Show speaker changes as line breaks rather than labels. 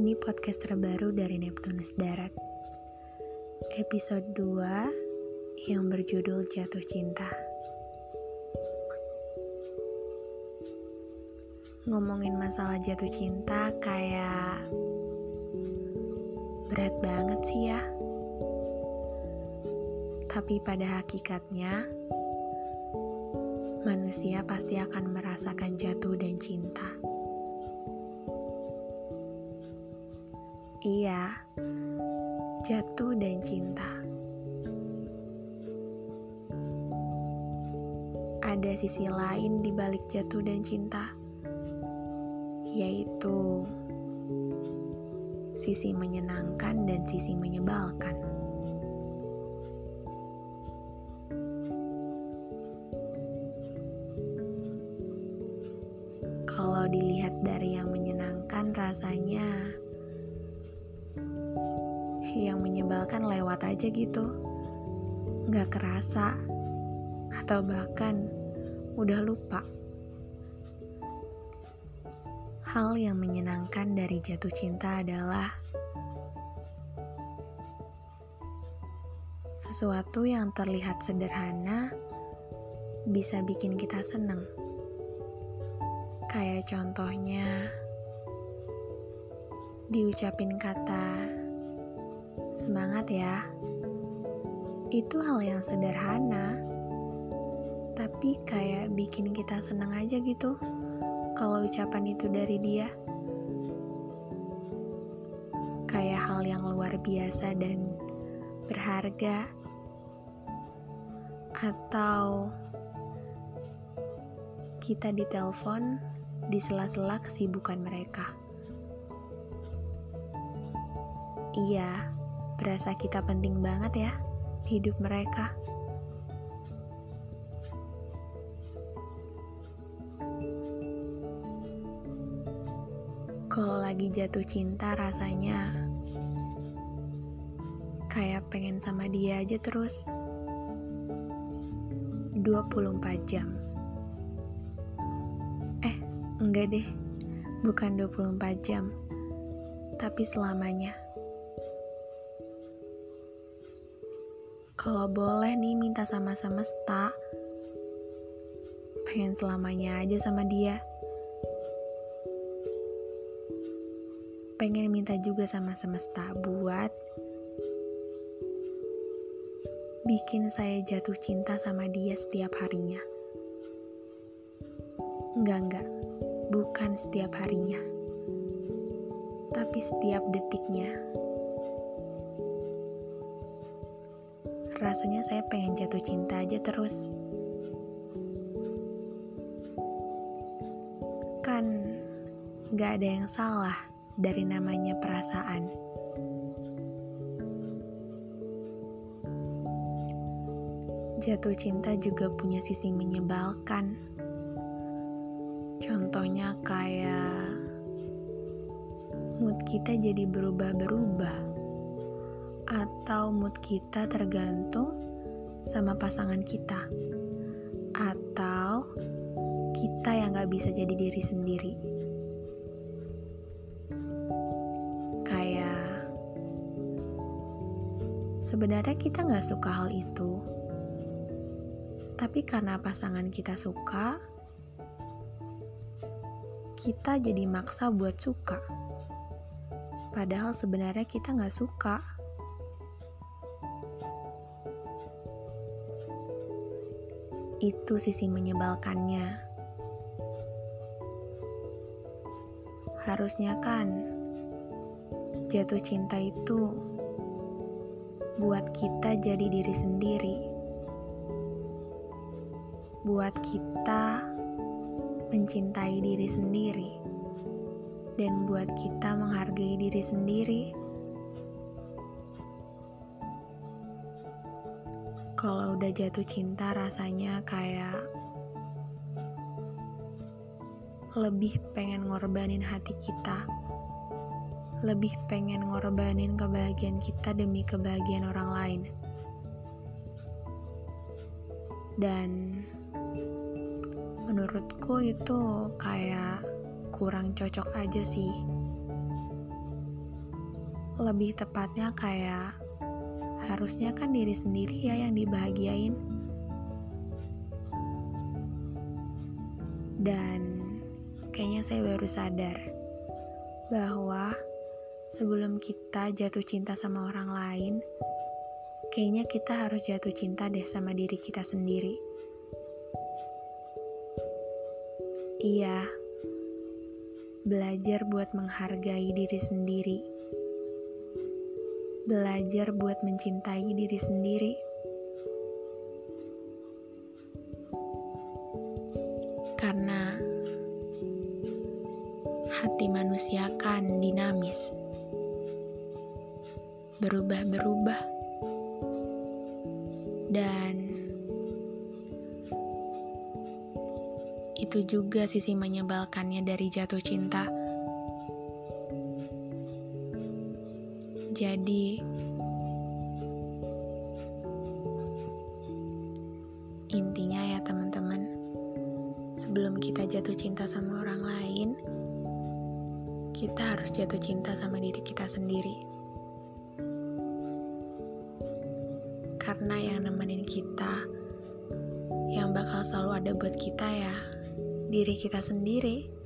Ini podcast terbaru dari Neptunus Darat. Episode 2 yang berjudul Jatuh Cinta. Ngomongin masalah jatuh cinta kayak berat banget sih ya. Tapi pada hakikatnya, manusia pasti akan merasakan jatuh dan cinta. Iya, jatuh dan cinta. Ada sisi lain di balik jatuh dan cinta, yaitu sisi menyenangkan dan sisi menyebalkan. Kalau dilihat dari yang menyenangkan, rasanya yang menyebalkan lewat aja gitu. Gak kerasa, atau bahkan udah lupa. Hal yang menyenangkan dari jatuh cinta adalah sesuatu yang terlihat sederhana bisa bikin kita seneng. Kayak contohnya, diucapin kata semangat ya. Itu hal yang sederhana, tapi kayak bikin kita seneng aja gitu kalau ucapan itu dari dia. Kayak hal yang luar biasa dan berharga. Atau kita ditelepon di sela-sela kesibukan mereka. Iya, berasa kita penting banget ya hidup mereka. Kalau lagi jatuh cinta rasanya kayak pengen sama dia aja terus 24 jam. Eh, enggak deh. Bukan 24 jam. Tapi selamanya. Kalau boleh nih minta sama semesta, pengen selamanya aja sama dia. Pengen minta juga sama semesta buat bikin saya jatuh cinta sama dia setiap harinya. Enggak, enggak. Bukan setiap harinya. Tapi setiap detiknya. Rasanya saya pengen jatuh cinta aja terus. Kan gak ada yang salah dari namanya perasaan. Jatuh cinta juga punya sisi menyebalkan. Contohnya kayak mood kita jadi berubah-berubah. Atau mood kita tergantung sama pasangan kita. Atau kita yang gak bisa jadi diri sendiri. Kayak sebenarnya kita gak suka hal itu tapi karena pasangan kita suka, kita jadi maksa buat suka. Padahal sebenarnya kita nggak suka. Itu sisi menyebalkannya. Harusnya kan, jatuh cinta itu buat kita jadi diri sendiri buat kita mencintai diri sendiri dan buat kita menghargai diri sendiri. Kalau udah jatuh cinta rasanya kayak lebih pengen ngorbanin hati kita. Lebih pengen ngorbanin kebahagiaan kita demi kebahagiaan orang lain. Dan menurutku itu kayak kurang cocok aja sih lebih tepatnya kayak harusnya kan diri sendiri ya yang dibahagiain. Dan kayaknya saya baru sadar bahwa sebelum kita jatuh cinta sama orang lain, kayaknya kita harus jatuh cinta deh sama diri kita sendiri. Iya, belajar buat menghargai diri sendiri, belajar buat mencintai diri sendiri. Karena hati manusia kan dinamis, berubah-berubah, dan itu juga sisi menyebalkannya dari jatuh cinta. Jadi, intinya ya teman-teman, sebelum kita jatuh cinta sama orang lain, kita harus jatuh cinta sama diri kita sendiri. Karena yang nemenin kita, yang bakal selalu ada buat kita ya, diri kita sendiri.